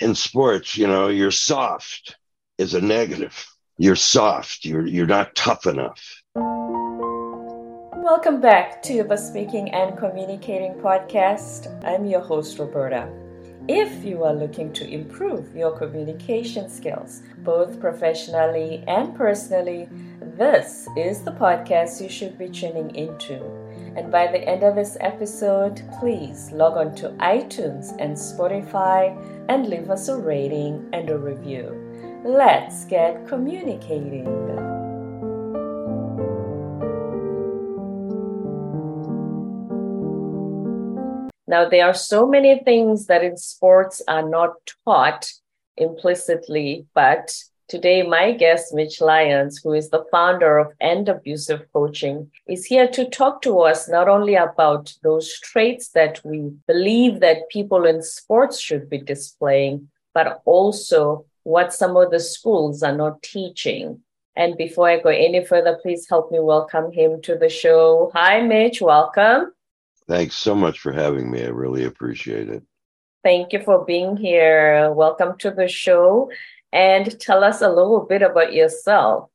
in sports, you know, you're soft is a negative. You're soft. You're you're not tough enough. Welcome back to the Speaking and Communicating podcast. I'm your host Roberta. If you are looking to improve your communication skills, both professionally and personally, this is the podcast you should be tuning into. And by the end of this episode, please log on to iTunes and Spotify and leave us a rating and a review. Let's get communicating. Now, there are so many things that in sports are not taught implicitly, but today my guest, Mitch Lyons, who is the founder of End Abusive Coaching, is here to talk to us not only about those traits that we believe that people in sports should be displaying, but also what some of the schools are not teaching. And before I go any further, please help me welcome him to the show. Hi, Mitch. Welcome. Thanks so much for having me. I really appreciate it. Thank you for being here. Welcome to the show. And tell us a little bit about yourself.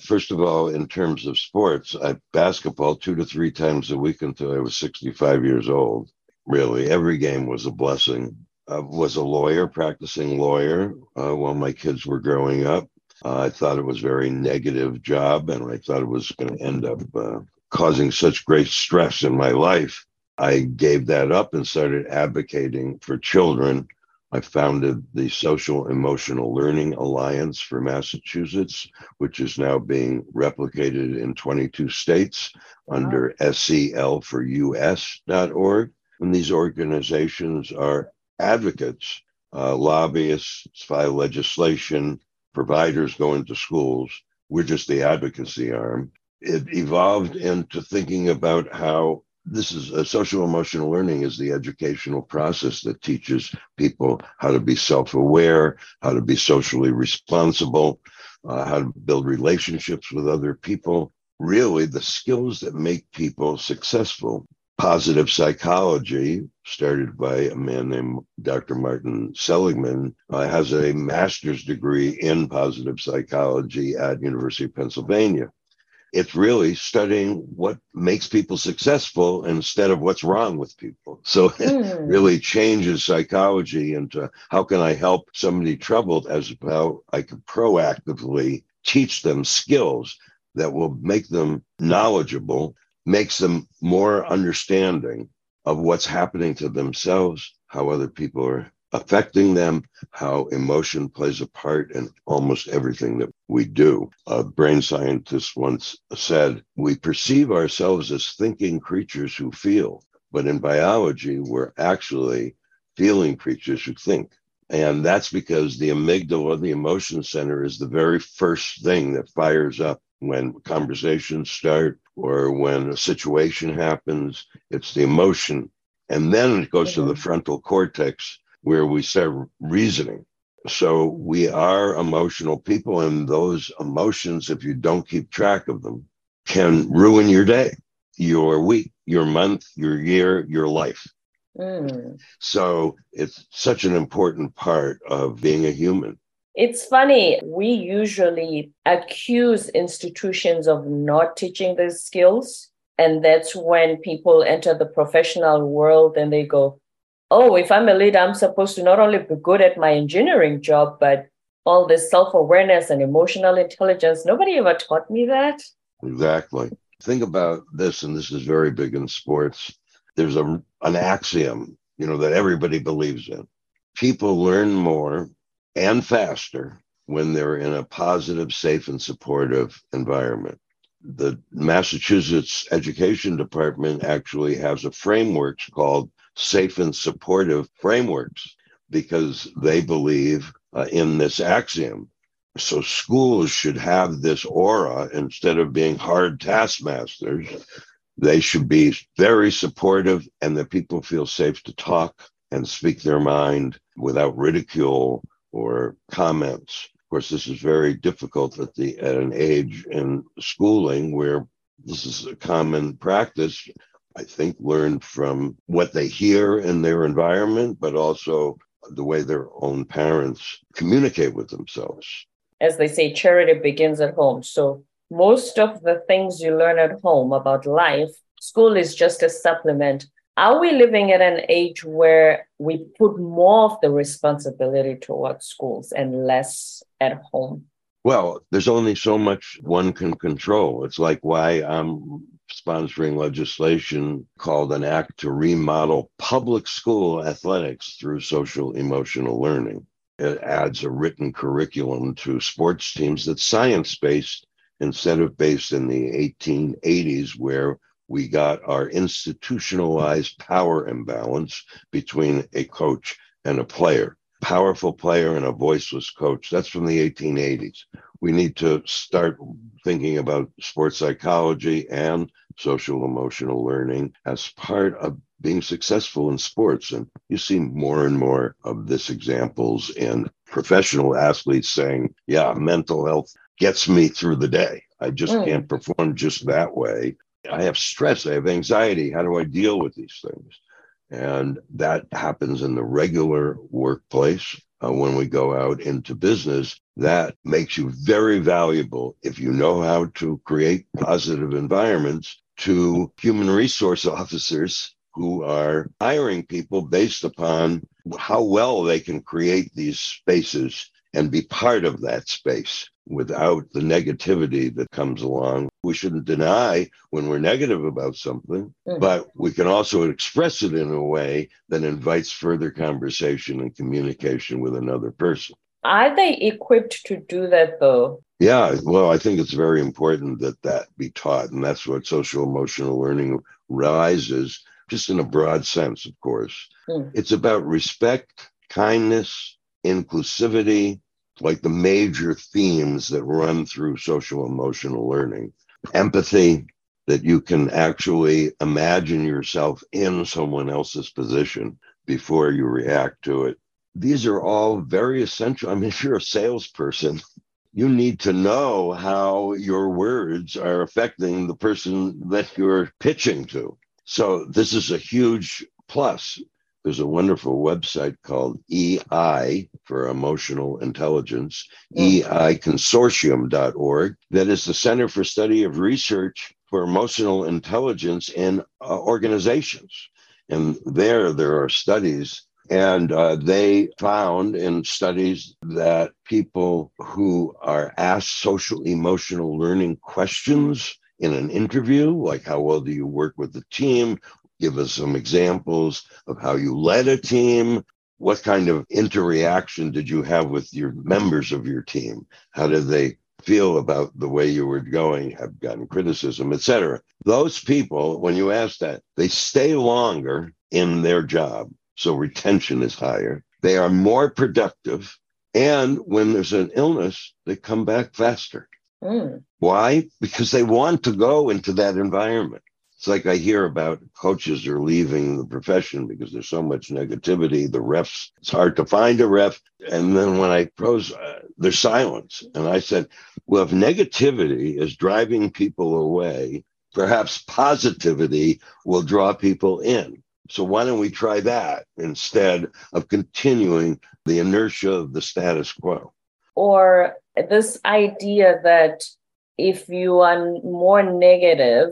First of all, in terms of sports, I basketball two to three times a week until I was 65 years old. Really, every game was a blessing. I was a lawyer, practicing lawyer uh, while my kids were growing up. Uh, I thought it was a very negative job, and I thought it was going to end up uh, causing such great stress in my life I gave that up and started advocating for children. I founded the Social Emotional Learning Alliance for Massachusetts, which is now being replicated in 22 states under SEL for US.org. And these organizations are advocates, uh, lobbyists, file legislation, providers go into schools. We're just the advocacy arm. It evolved into thinking about how this is a social emotional learning is the educational process that teaches people how to be self-aware how to be socially responsible uh, how to build relationships with other people. Really the skills that make people successful. Positive psychology started by a man named dr martin seligman uh, has a master's degree in positive psychology at university of pennsylvania it's really studying what makes people successful instead of what's wrong with people. So mm. it hmm. really changes psychology into how can I help somebody troubled as how I can proactively teach them skills that will make them knowledgeable, makes them more understanding of what's happening to themselves, how other people are affecting them, how emotion plays a part in almost everything that we do. A brain scientist once said, We perceive ourselves as thinking creatures who feel, but in biology, we're actually feeling creatures who think. And that's because the amygdala, the emotion center, is the very first thing that fires up when conversations start or when a situation happens. It's the emotion. And then it goes to the frontal cortex, where we start reasoning. So we are emotional people, and those emotions, if you don't keep track of them, can ruin your day, your week, your month, your year, your life. Mm. So it's such an important part of being a human. It's funny, we usually accuse institutions of not teaching these skills. And that's when people enter the professional world and they go, oh, if I'm a leader, I'm supposed to not only be good at my engineering job, but all this self awareness and emotional intelligence. Nobody ever taught me that. Exactly. Think about this, and this is very big in sports. There's a, an axiom, you know, that everybody believes in. People learn more and faster when they're in a positive, safe, and supportive environment. The Massachusetts Education Department actually has a framework called safe and supportive frameworks because they believe uh, in this axiom. So schools should have this aura instead of being hard taskmasters. They should be very supportive and that people feel safe to talk and speak their mind without ridicule or comments. Of course, this is very difficult at the at an age in schooling where this is a common practice I think, learn from what they hear in their environment, but also the way their own parents communicate with themselves. As they say, charity begins at home. So most of the things you learn at home about life, school is just a supplement. Are we living at an age where we put more of the responsibility towards schools and less at home? Well, there's only so much one can control. It's like why I'm sponsoring legislation called an act to remodel public school athletics through social emotional learning. It adds a written curriculum to sports teams that's science based instead of based in the 1880s, where we got our institutionalized power imbalance between a coach and a player. Powerful player and a voiceless coach. That's from the 1880s. We need to start thinking about sports psychology and social emotional learning as part of being successful in sports. And you see more and more of this examples in professional athletes saying, yeah, mental health gets me through the day. I just mm. can't perform just that way. I have stress, I have anxiety. How do I deal with these things? And that happens in the regular workplace. Uh, when we go out into business, that makes you very valuable if you know how to create positive environments to human resource officers who are hiring people based upon how well they can create these spaces and be part of that space without the negativity that comes along. We shouldn't deny when we're negative about something, mm. but we can also express it in a way that invites further conversation and communication with another person. Are they equipped to do that though? Yeah, well, I think it's very important that that be taught. And that's what social emotional learning rises, just in a broad sense, of course. Mm. It's about respect, kindness, inclusivity, like the major themes that run through social emotional learning. Empathy, that you can actually imagine yourself in someone else's position before you react to it. These are all very essential. I mean, if you're a salesperson, you need to know how your words are affecting the person that you're pitching to. So, this is a huge plus there's a wonderful website called EI for Emotional Intelligence, mm. eiconsortium.org, that is the Center for Study of Research for Emotional Intelligence in uh, Organizations. And there, there are studies, and uh, they found in studies that people who are asked social emotional learning questions in an interview, like how well do you work with the team? Give us some examples of how you led a team. What kind of interaction did you have with your members of your team? How did they feel about the way you were going, have gotten criticism, etc. Those people, when you ask that, they stay longer in their job. So retention is higher. They are more productive. And when there's an illness, they come back faster. Mm. Why? Because they want to go into that environment. It's like I hear about coaches are leaving the profession because there's so much negativity. The refs, it's hard to find a ref. And then when I pros, uh, there's silence. And I said, well, if negativity is driving people away, perhaps positivity will draw people in. So why don't we try that instead of continuing the inertia of the status quo? Or this idea that if you are more negative,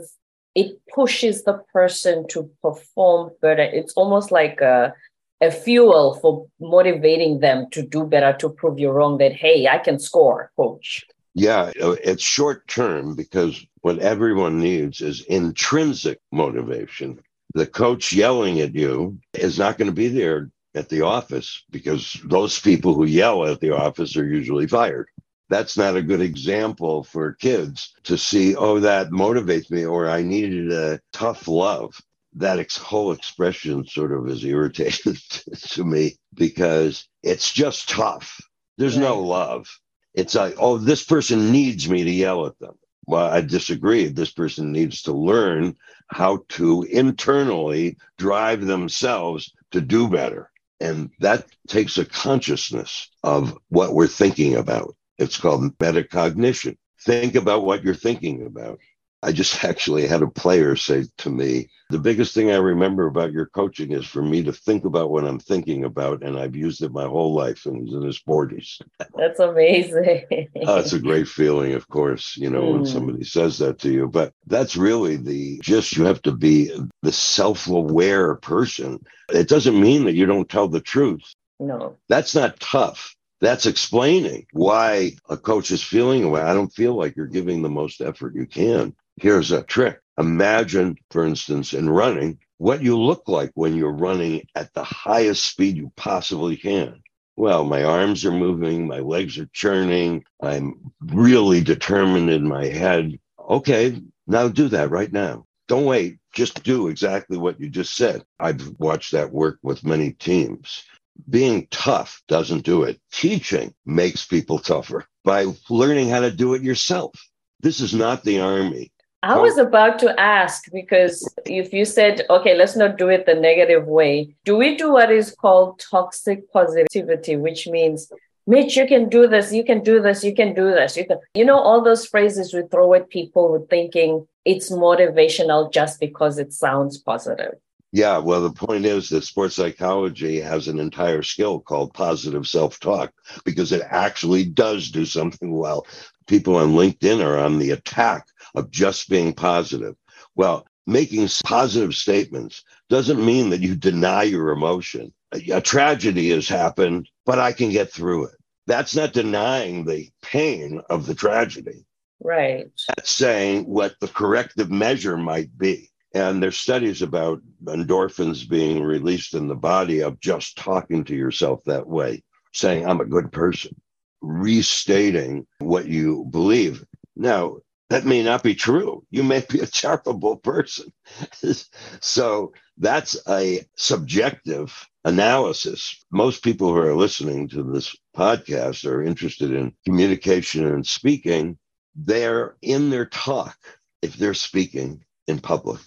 it pushes the person to perform better. It's almost like a, a fuel for motivating them to do better, to prove you wrong that, hey, I can score, coach. Yeah, it's short term because what everyone needs is intrinsic motivation. The coach yelling at you is not going to be there at the office because those people who yell at the office are usually fired that's not a good example for kids to see, oh, that motivates me, or I needed a tough love. That ex- whole expression sort of is irritating to me because it's just tough. There's right. no love. It's like, oh, this person needs me to yell at them. Well, I disagree. This person needs to learn how to internally drive themselves to do better. And that takes a consciousness of what we're thinking about. It's called metacognition. Think about what you're thinking about. I just actually had a player say to me, the biggest thing I remember about your coaching is for me to think about what I'm thinking about. And I've used it my whole life. And he's in his 40s. That's amazing. oh, it's a great feeling, of course, you know, mm. when hmm. somebody says that to you. But that's really the just you have to be the self aware person. It doesn't mean that you don't tell the truth. No. That's not tough. That's explaining why a coach is feeling away. I don't feel like you're giving the most effort you can. Here's a trick. Imagine, for instance, in running, what you look like when you're running at the highest speed you possibly can. Well, my arms are moving, my legs are churning, I'm really determined in my head. Okay, now do that right now. Don't wait, just do exactly what you just said. I've watched that work with many teams. Being tough doesn't do it. Teaching makes people tougher by learning how to do it yourself. This is not the army. I was about to ask because if you said, okay, let's not do it the negative way, do we do what is called toxic positivity, which means, Mitch, you can do this, you can do this, you can do this. You can, you know, all those phrases we throw at people thinking it's motivational just because it sounds positive. Yeah, well, the point is that sports psychology has an entire skill called positive self talk because it actually does do something well. People on LinkedIn are on the attack of just being positive. Well, making positive statements doesn't mean that you deny your emotion. A tragedy has happened, but I can get through it. That's not denying the pain of the tragedy. Right. That's saying what the corrective measure might be. And there's studies about endorphins being released in the body of just talking to yourself that way, saying, I'm a good person, restating what you believe. Now, that may not be true. You may be a charitable person. so that's a subjective analysis. Most people who are listening to this podcast are interested in communication and speaking. They're in their talk if they're speaking in public.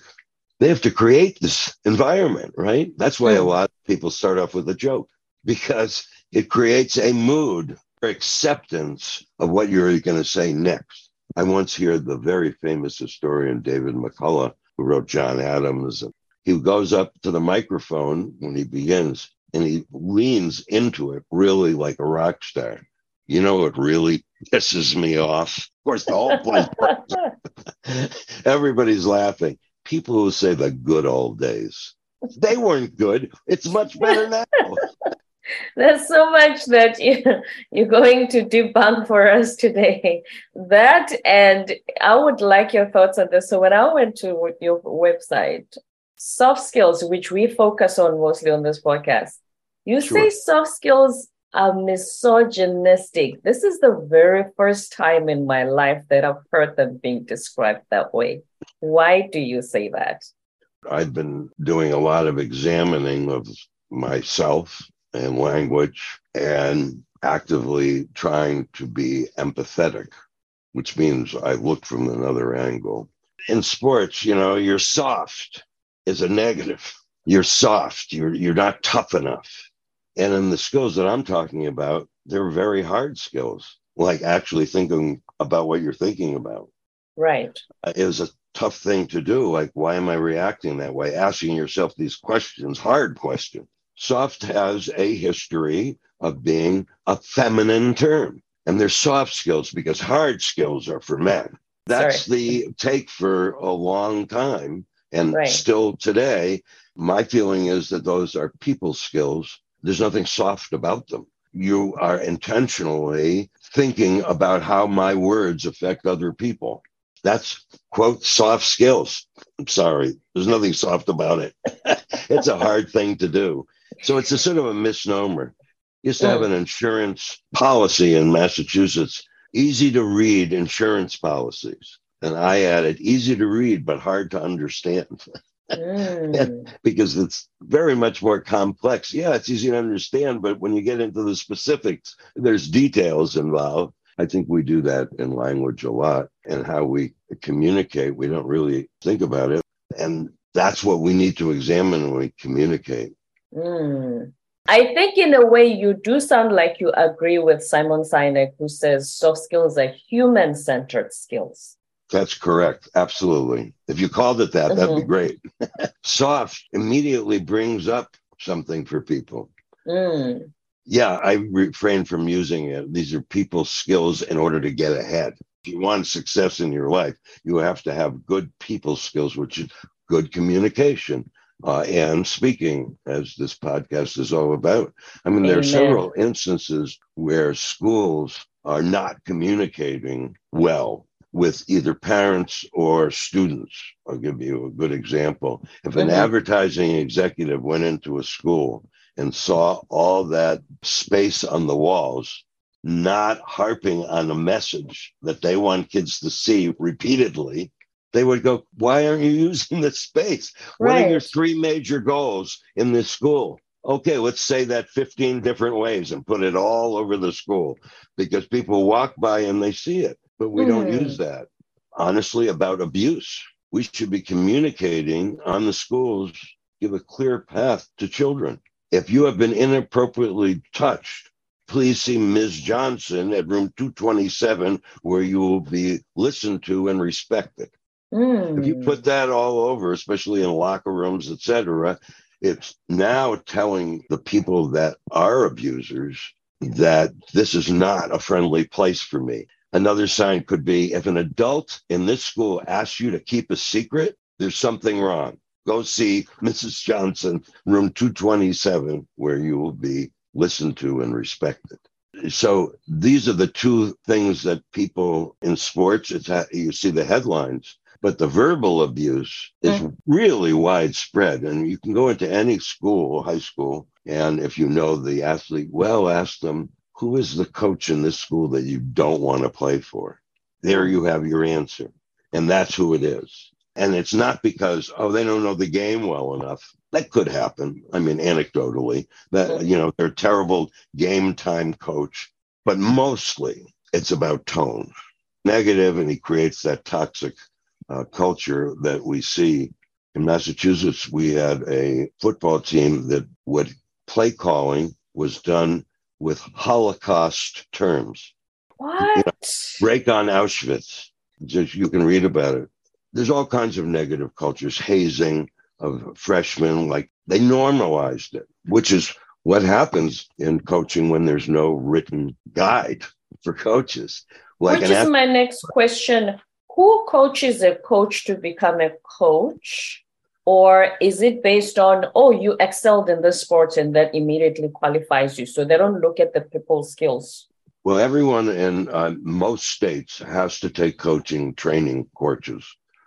They have to create this environment, right? That's why a hmm. lot of people start off with a joke because it creates a mood or acceptance of what you're going to say next. I once heard the very famous historian David McCullough, who wrote John Adams. He goes up to the microphone when he begins and he leans into it really like a rock star. You know, it really pisses me off. Of course, the whole place, everybody's laughing. People who say the good old days, they weren't good. It's much better now. There's so much that you, you're going to debunk for us today. That, and I would like your thoughts on this. So, when I went to your website, soft skills, which we focus on mostly on this podcast, you sure. say soft skills are misogynistic. This is the very first time in my life that I've heard them being described that way. Why do you say that? I've been doing a lot of examining of myself and language and actively trying to be empathetic, which means I look from another angle. In sports, you know, you're soft is a negative. You're soft. You're you're not tough enough. And in the skills that I'm talking about, they're very hard skills, like actually thinking about what you're thinking about. Right. Uh, it was a tough thing to do. Like, why am I reacting that way? Asking yourself these questions, hard questions. Soft has a history of being a feminine term. And they're soft skills because hard skills are for men. That's Sorry. the take for a long time. And right. still today, my feeling is that those are people skills. There's nothing soft about them. You are intentionally thinking about how my words affect other people. That's quote soft skills. I'm sorry. There's nothing soft about it. it's a hard thing to do. So it's a sort of a misnomer. Used to have an insurance policy in Massachusetts, easy to read insurance policies. And I added easy to read, but hard to understand. Mm. because it's very much more complex. Yeah, it's easy to understand, but when you get into the specifics, there's details involved. I think we do that in language a lot and how we communicate. We don't really think about it. And that's what we need to examine when we communicate. Mm. I think, in a way, you do sound like you agree with Simon Sinek, who says soft skills are human centered skills. That's correct. Absolutely. If you called it that, mm-hmm. that'd be mm-hmm. great. Soft immediately brings up something for people. Mm. Yeah, I refrain from using it. These are people's skills in order to get ahead. If you want success in your life, you have to have good people skills, which is good communication uh, and speaking, as this podcast is all about. I mean, Amen. there are several instances where schools are not communicating well with either parents or students. I'll give you a good example. If an mm-hmm. advertising executive went into a school and saw all that space on the walls, not harping on a message that they want kids to see repeatedly, they would go, Why aren't you using the space? Right. What are your three major goals in this school? Okay, let's say that 15 different ways and put it all over the school because people walk by and they see it, but we mm. don't hmm. use that. Honestly, about abuse, we should be communicating on the schools, give a clear path to children. If you have been inappropriately touched, please see Ms. Johnson at room 227, where you will be listened to and respected. Mm. If you put hmm. that all over, especially in locker rooms, etc., it's now telling the people that are abusers that this is not a friendly place for me. Another sign could be if an adult in this school asks you to keep a secret, there's something wrong. Go see Mrs. Johnson, room 227, where you will be listened to and respected. So these are the two things that people in sports, it's you see the headlines, but the verbal abuse is mm. really widespread. And you can go into any school, high school, and if you know the athlete well, ask them, who is the coach in this school that you don't want to play for? There you have your answer. And that's who it is. And it's not because, oh, they don't know the game well enough. That could happen. I mean, anecdotally, that, you know, they're a terrible game time coach, but mostly it's about tone. Negative, and he creates that toxic uh, culture that we see. In Massachusetts, we had a football team that what play calling was done with Holocaust terms. What? You know, break on Auschwitz. Just you can read about it. There's all kinds of negative cultures, hazing of freshmen, like they normalized it, which is what happens in coaching when there's no written guide for coaches. Like which is my next question who coaches a coach to become a coach? Or is it based on, oh, you excelled in this sport and that immediately qualifies you? So they don't look at the people's skills. Well, everyone in uh, most states has to take coaching training courses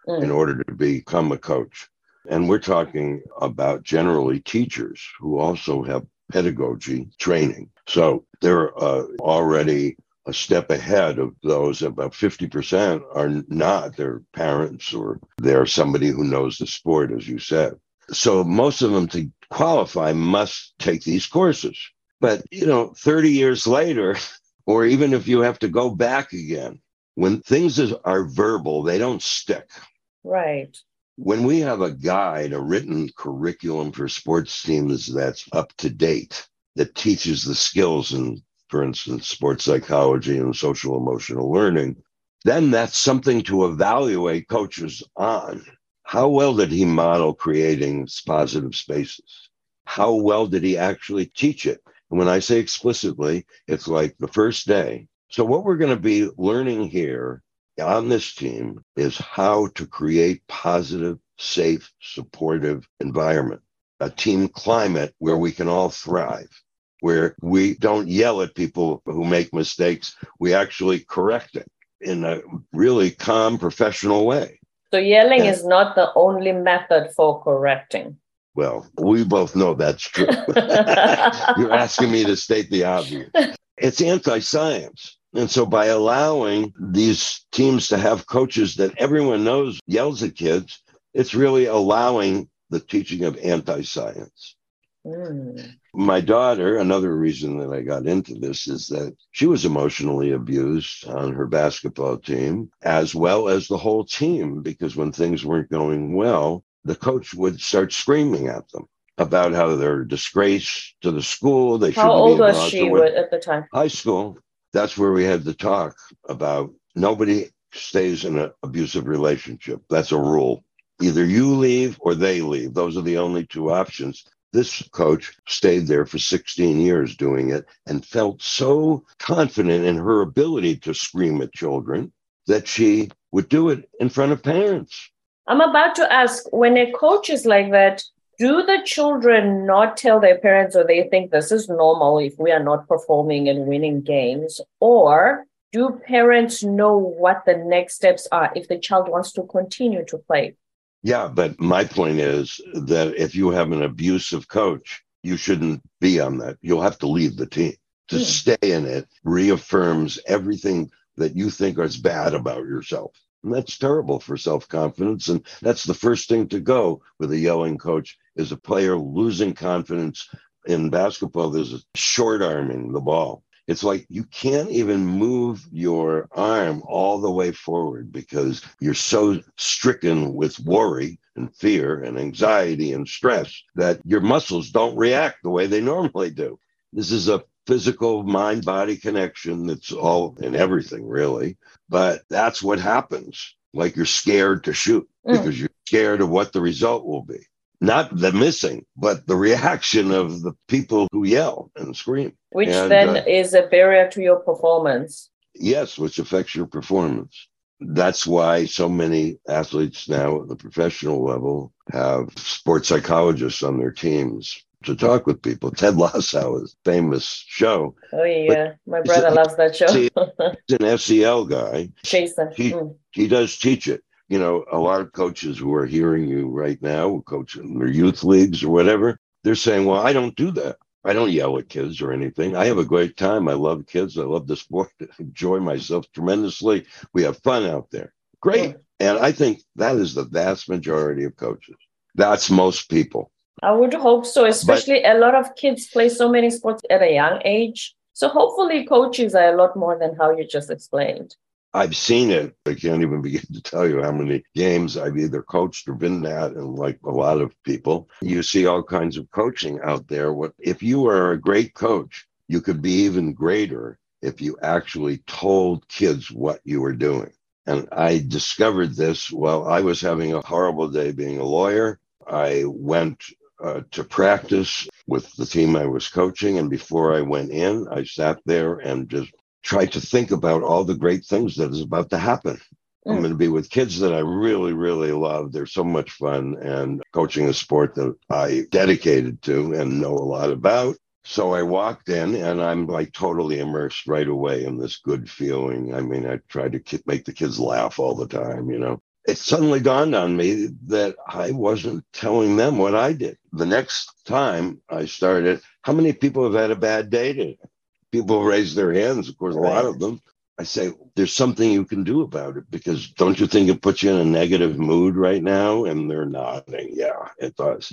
mm. in order to become a coach. And we're talking about generally teachers who also have pedagogy training. So they're uh, already a step ahead of those. About 50% are not their parents or they're somebody who knows the sport, as you said. So most of them to qualify must take these courses. But, you know, 30 years later, or even if you have to go back again, when things are verbal, they don't stick. Right. When we have a guide, a written curriculum for sports teams that's up to date, that teaches the skills and for instance, sports psychology and social emotional learning, then that's something to evaluate coaches on. How well did he model creating positive spaces? How well did he actually teach it? And when I say explicitly, it's like the first day. So, what we're going to be learning here on this team is how to create positive, safe, supportive environment, a team climate where we can all thrive where we don't yell at people who make mistakes. We actually correct it in a really calm, professional way. So, yelling and, is not the only method for correcting. Well, we both know that's true. You're asking me to state the obvious. It's anti science. And so, by allowing these teams to have coaches that everyone knows yells at kids, it's really allowing the teaching of anti science. Mm. My daughter, another reason that I got into this is that she was emotionally abused on her basketball team, as well as the whole team, because when things weren't going well, the coach would start screaming at them about how they're a disgrace to the school. They how old was she at the time? High school. That's where we had the talk about nobody stays in an abusive relationship. That's a rule. Either you leave or they leave. Those are the only two options. This coach stayed there for 16 years doing it and felt so confident in her ability to scream at children that she would do it in front of parents. I'm about to ask when a coach is like that, do the children not tell their parents or they think this is normal if we are not performing and winning games? Or do parents know what the next steps are if the child wants to continue to play? Yeah, but my point is that if you have an abusive coach, you shouldn't be on that. You'll have to leave the team. To hmm. stay in it reaffirms everything that you think is bad about yourself. And that's terrible for self confidence. And that's the first thing to go with a yelling coach is a player losing confidence in basketball. There's a short arming the ball. It's like you can't even move your arm all the way forward because you're so stricken with worry and fear and anxiety and stress that your muscles don't react the way they normally do. This is a physical mind body connection that's all in everything, really. But that's what happens. Like you're scared to shoot mm. because you're scared of what the result will be. Not the missing, but the reaction of the people who yell and scream. Which and, then uh, is a barrier to your performance. Yes, which affects your performance. That's why so many athletes now at the professional level have sports psychologists on their teams to talk with people. Ted Lasso's famous show. Oh yeah, my brother loves that show. he's an SEL guy. Jason. He mm. he does teach it. You know, a lot of coaches who are hearing you right now, coaching their youth leagues or whatever, they're saying, "Well, I don't do that. I don't yell at kids or anything. I have a great time. I love kids. I love the sport. I enjoy myself tremendously. We have fun out there. Great." And I think that is the vast majority of coaches. That's most people. I would hope so, especially but, a lot of kids play so many sports at a young age. So hopefully coaches are a lot more than how you just explained. I've seen it. I can't even begin to tell you how many games I've either coached or been at, and like a lot of people, you see all kinds of coaching out there. What if you are a great coach, you could be even greater if you actually told kids what you were doing. And I discovered this while I was having a horrible day being a lawyer. I went uh, to practice with the team I was coaching. And before I went in, I sat there and just tried to think about all the great things that is about to happen. Mm. I'm going to be with kids that I really, really love. They're so much fun and coaching a sport that I dedicated to and know a lot about. So I walked in and I'm like totally immersed right away in this good feeling. I mean, I try to make the kids laugh all the time, you know it suddenly dawned on me that I wasn't telling them what I did. The next time I started, how many people have had a bad day today? People raise their hands, of course, a lot of them. I say, there's something you can do about it because don't you think it puts you in a negative mood right now? And they're nodding. Yeah, it does.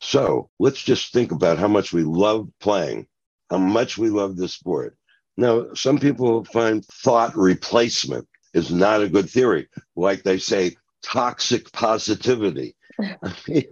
So let's just think about how much we love playing, how much we love the sport. Now, some people find thought replacement is not a good theory. Like they say, toxic positivity. I mean,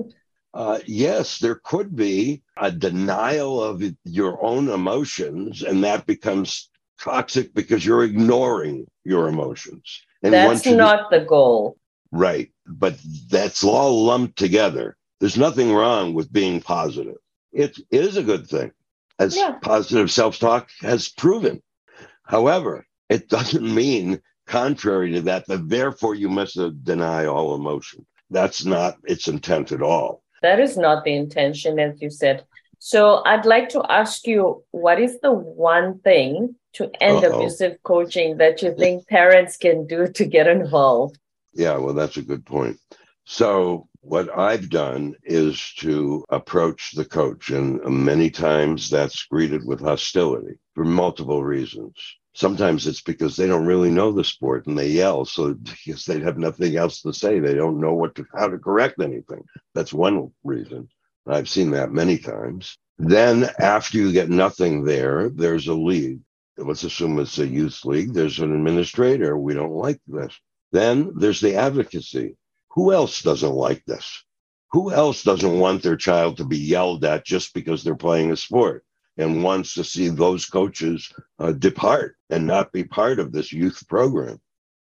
uh, yes, there could be a denial of your own emotions, and that becomes toxic because you're ignoring your emotions. And that's not the goal. Right. But that's all lumped together. There's nothing wrong with being positive. It is a good thing, as yeah. positive self talk has proven. However, it doesn't mean contrary to that, that therefore you must deny all emotion. That's not its intent at all. That is not the intention, as you said. So I'd like to ask you what is the one thing to end Uh-oh. abusive coaching that you think parents can do to get involved? Yeah, well, that's a good point. So, what I've done is to approach the coach, and many times that's greeted with hostility for multiple reasons. Sometimes it's because they don't really know the sport and they yell. So because they have nothing else to say, they don't know what to, how to correct anything. That's one reason. I've seen that many times. Then after you get nothing there, there's a league. Let's assume it's a youth league. There's an administrator. We don't like this. Then there's the advocacy. Who else doesn't like this? Who else doesn't want their child to be yelled at just because they're playing a sport? And wants to see those coaches uh, depart and not be part of this youth program.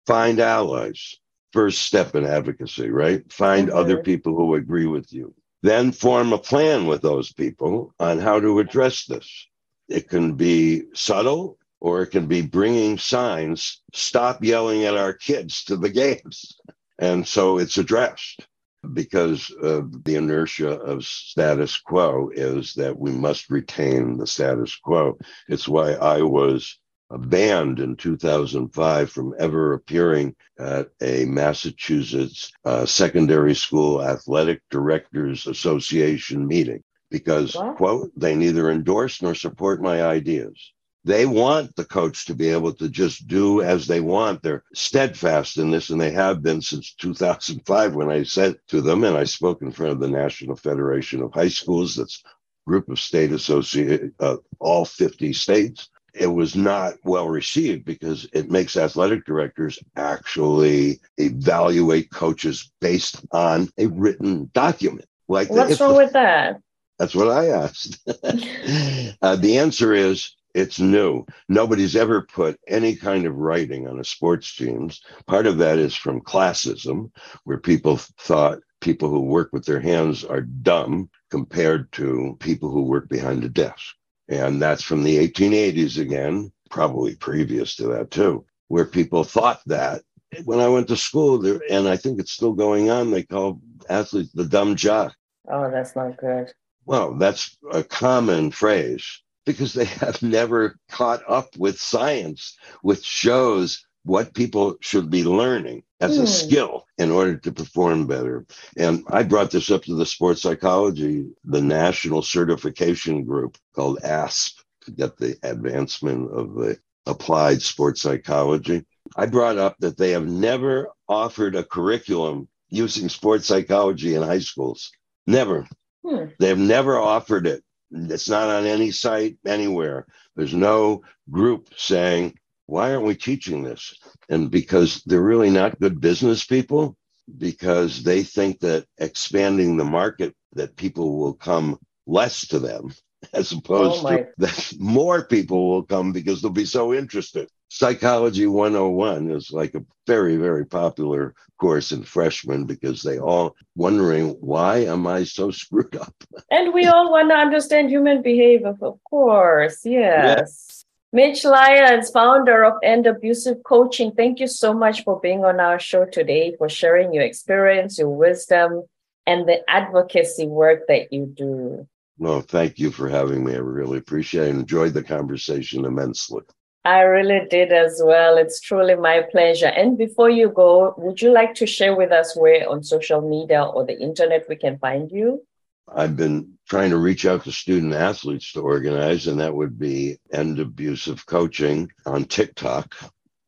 find allies. First step in advocacy, right? Find mm-hmm. other people who agree with you. Then form a plan with those people on how to address this. It can be subtle or it can be bringing signs stop yelling at our kids to the games. And so it's addressed because of the inertia of status quo is that we must retain the status quo. It's why I was banned in 2005 from ever appearing at a Massachusetts uh, secondary school athletic directors association meeting because, what? quote, they neither endorse nor support my ideas. They want the coach to be able to just do as they want. They're steadfast in this, and they have been since 2005 when I said to them, and I spoke in front of the National Federation of High Schools, that's group of state associate, uh, all 50 states. It was not well received because it makes athletic directors actually evaluate coaches based on a written document. Like what's wrong the, with that? That's what I asked. uh, the answer is it's new. Nobody's ever put any kind of writing on a sports teams. Part of that is from classism, where people thought people who work with their hands are dumb compared to people who work behind a desk. And that's from the 1880s again, probably previous to that too, where people thought that. When I went to school, there, and I think it's still going on, they call athletes the dumb jock. Oh, that's not good. Well, that's a common phrase because they have never caught up with science, which shows what people should be learning as mm. a hmm. skill in order to perform better. And I brought this up to the sports psychology, the national certification group called ASP to get the advancement of the applied sports psychology. I brought up that they have never offered a curriculum using sports psychology in high schools. Never. Hmm. They've never offered it. It's not on any site anywhere. There's no group saying, why aren't we teaching this? And because they're really not good business people, because they think that expanding the market, that people will come less to them, as oh opposed oh to that more people will come because they'll be so interested. Psychology 101 is like a very, very popular course in freshmen because they all wondering, why am I so screwed up? And we all want to understand human behavior, of course. Yes. Mitch Lyons, founder of End Abusive Coaching, thank you so much for being on our show today, for sharing your experience, your wisdom, and the advocacy work that you do. No, thank you for having me. I really appreciate it. I enjoyed the conversation immensely. I really did as well. It's truly my pleasure. And before you go, would you like to share with us where on social media or the internet we can find you? I've been trying to reach out to student athletes to organize, and that would be End Abusive Coaching on TikTok.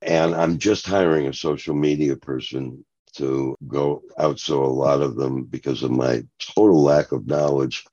And I'm just hiring a social media person to go out. So a lot of them, because of my total lack of knowledge,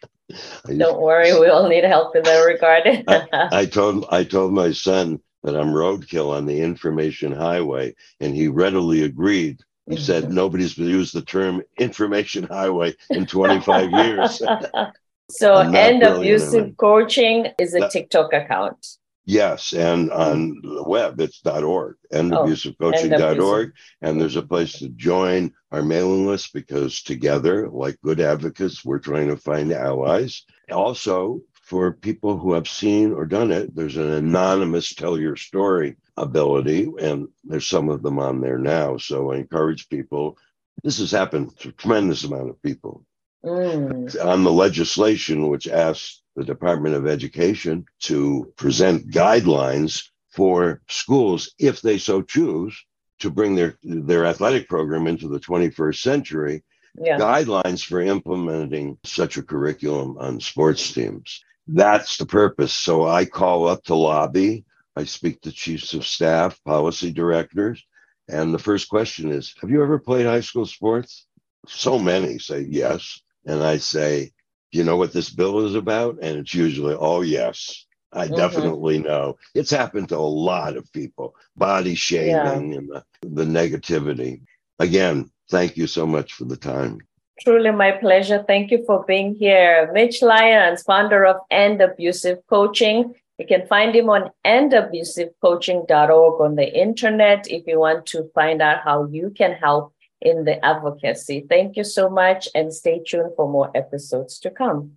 don't worry, we all need help in that regard. I, I, told I told my son that I'm roadkill on the information highway, and he readily agreed. He said mm-hmm. nobody's used the term information highway in 25 years. so, end abusive coaching is a TikTok account. Yes, and on the web, it's dot .org, endabusivecoaching.org. And there's a place to join our mailing list because together, like good advocates, we're trying to find allies. Also, for people who have seen or done it, there's an anonymous tell your story ability, and there's some of them on there now. So I encourage people. This has happened to a tremendous amount of people. Mm. On the legislation, which asks the Department of Education to present guidelines for schools, if they so choose, to bring their, their athletic program into the 21st century, yeah. guidelines for implementing such a curriculum on sports teams. That's the purpose. So I call up to lobby. I speak to chiefs of staff, policy directors. And the first question is Have you ever played high school sports? So many say yes. And I say, you know what this bill is about? And it's usually, Oh, yes. I mm-hmm. definitely know. It's happened to a lot of people body shaming yeah. and the, the negativity. Again, thank you so much for the time. Truly my pleasure. Thank you for being here. Mitch Lyons, founder of End Abusive Coaching. You can find him on endabusivecoaching.org on the internet if you want to find out how you can help in the advocacy. Thank you so much and stay tuned for more episodes to come.